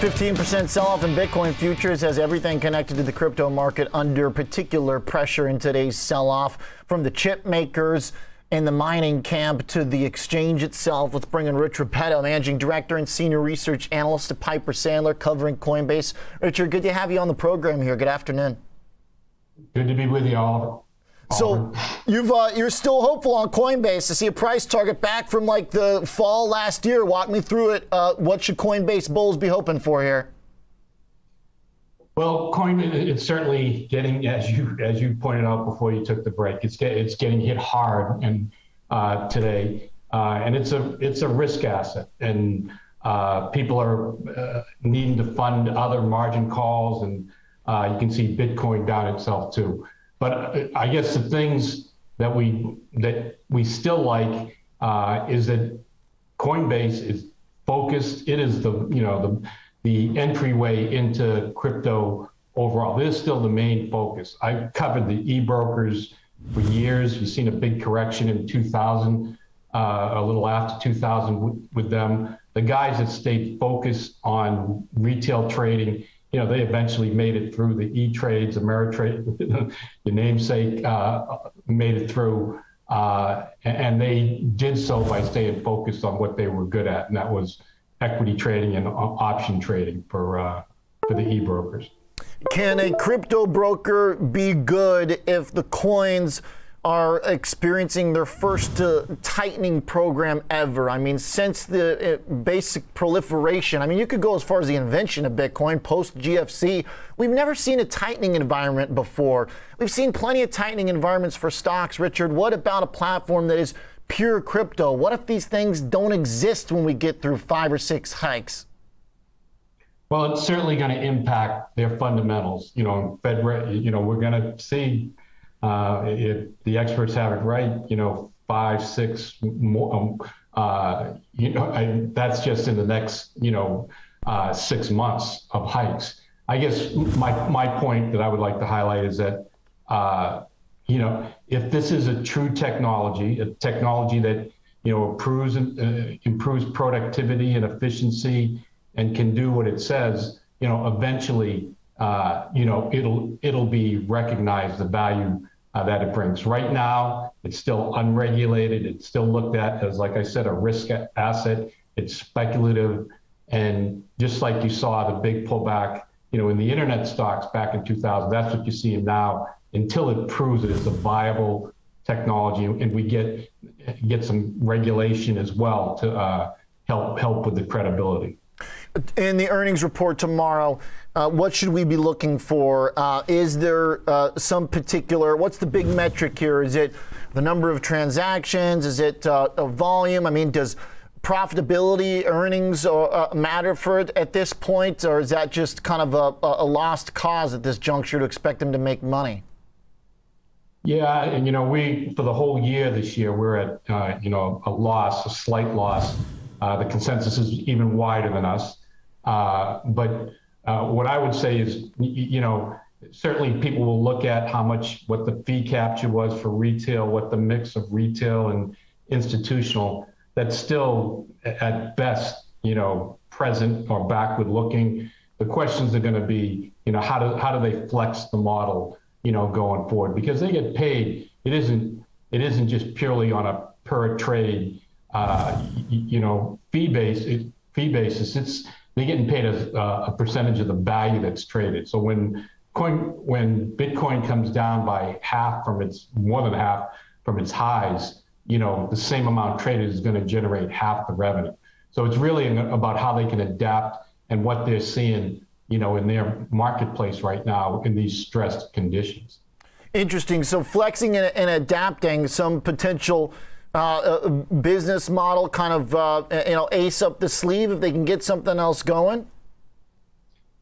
15% sell off in Bitcoin futures has everything connected to the crypto market under particular pressure in today's sell off from the chip makers in the mining camp to the exchange itself. Let's bring in Rich Repetto, Managing Director and Senior Research Analyst at Piper Sandler, covering Coinbase. Richard, good to have you on the program here. Good afternoon. Good to be with you, Oliver. So you've uh, you're still hopeful on Coinbase to see a price target back from like the fall last year. Walk me through it. Uh, what should Coinbase bulls be hoping for here? Well, coin it's certainly getting as you as you pointed out before you took the break. It's get, it's getting hit hard and uh, today, uh, and it's a it's a risk asset, and uh, people are uh, needing to fund other margin calls, and you can see Bitcoin down itself too. But I guess the things that we that we still like uh, is that Coinbase is focused. It is the you know the the entryway into crypto overall. This is still the main focus. I covered the e-brokers for years. You've seen a big correction in 2000, uh, a little after 2000 with, with them. The guys that stayed focused on retail trading you know, they eventually made it through the E-Trades, Ameritrade, your namesake, uh, made it through. Uh, and they did so by staying focused on what they were good at, and that was equity trading and option trading for, uh, for the e-brokers. Can a crypto broker be good if the coins – are experiencing their first uh, tightening program ever. I mean, since the uh, basic proliferation, I mean, you could go as far as the invention of Bitcoin post GFC. We've never seen a tightening environment before. We've seen plenty of tightening environments for stocks. Richard, what about a platform that is pure crypto? What if these things don't exist when we get through five or six hikes? Well, it's certainly going to impact their fundamentals. You know, Fed, you know, we're going to see uh, if the experts have it right, you know, five, six more, um, uh, you know, and that's just in the next, you know, uh, six months of hikes. I guess my, my point that I would like to highlight is that, uh, you know, if this is a true technology, a technology that, you know, improves, uh, improves productivity and efficiency and can do what it says, you know, eventually you know, it'll it'll be recognized the value uh, that it brings. Right now, it's still unregulated. It's still looked at as, like I said, a risk asset. It's speculative, and just like you saw the big pullback, you know, in the internet stocks back in 2000, that's what you see now. Until it proves it is a viable technology, and we get get some regulation as well to uh, help help with the credibility in the earnings report tomorrow, uh, what should we be looking for? Uh, is there uh, some particular, what's the big metric here? Is it the number of transactions? Is it uh, a volume? I mean, does profitability, earnings uh, uh, matter for it at this point, or is that just kind of a, a lost cause at this juncture to expect them to make money? Yeah, and you know, we for the whole year this year we're at you know a loss, a slight loss. the consensus is even wider than us. Uh, but uh, what I would say is, you know, certainly people will look at how much, what the fee capture was for retail, what the mix of retail and institutional. That's still at best, you know, present or backward looking. The questions are going to be, you know, how do how do they flex the model, you know, going forward? Because they get paid. It isn't it isn't just purely on a per trade, uh, you know, fee base fee basis. It's they're getting paid a, a percentage of the value that's traded. So when coin when Bitcoin comes down by half from its more than half from its highs, you know the same amount traded is going to generate half the revenue. So it's really about how they can adapt and what they're seeing, you know, in their marketplace right now in these stressed conditions. Interesting. So flexing and, and adapting some potential uh, business model kind of uh, you know ace up the sleeve if they can get something else going?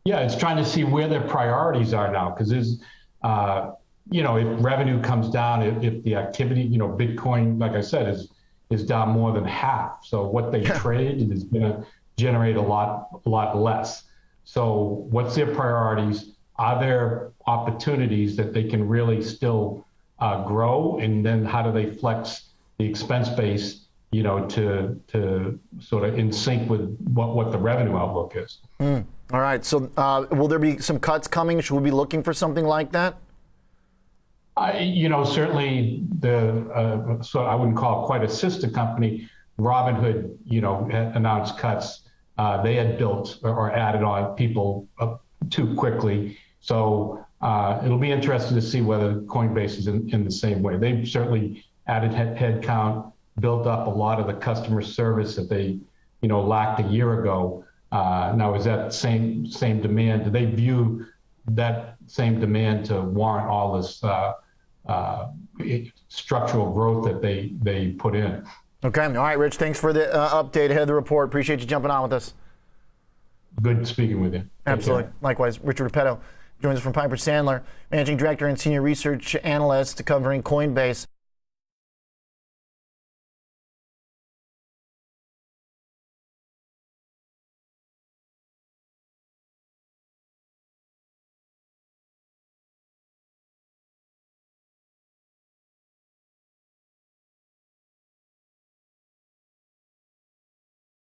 Yeah, it's trying to see where their priorities are now because there's uh, you know if revenue comes down, if, if, the activity you know Bitcoin, like I said, is is down more than half. So what they trade is going to generate a lot a lot less. So what's their priorities? Are there opportunities that they can really still uh, grow, and then how do they flex? The expense base, you know, to to sort of in sync with what what the revenue outlook is. Mm. All right. So, uh, will there be some cuts coming? Should we be looking for something like that? I, you know, certainly the, uh, so I wouldn't call it quite a sister company. Robinhood, you know, announced cuts. Uh, they had built or, or added on people too quickly. So uh, it'll be interesting to see whether Coinbase is in, in the same way. They've certainly added head, head count, built up a lot of the customer service that they, you know, lacked a year ago. Uh, now, is that same same demand? Do they view that same demand to warrant all this uh, uh, structural growth that they they put in? Okay. All right, Rich. Thanks for the uh, update ahead of the report. Appreciate you jumping on with us. Good speaking with you. Absolutely. Likewise, Richard Repetto joins us from Piper Sandler, managing director and senior research analyst covering Coinbase.